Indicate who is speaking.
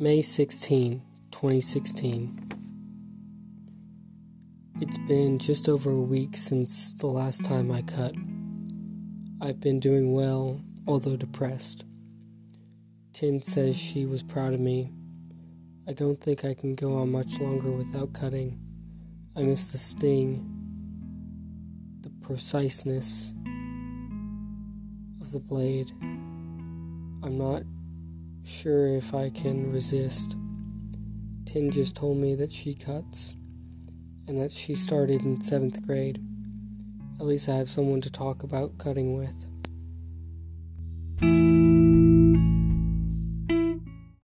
Speaker 1: May 16, 2016. It's been just over a week since the last time I cut. I've been doing well, although depressed. Tin says she was proud of me. I don't think I can go on much longer without cutting. I miss the sting, the preciseness of the blade. I'm not sure if I can resist. Tin just told me that she cuts and that she started in seventh grade. At least I have someone to talk about cutting with.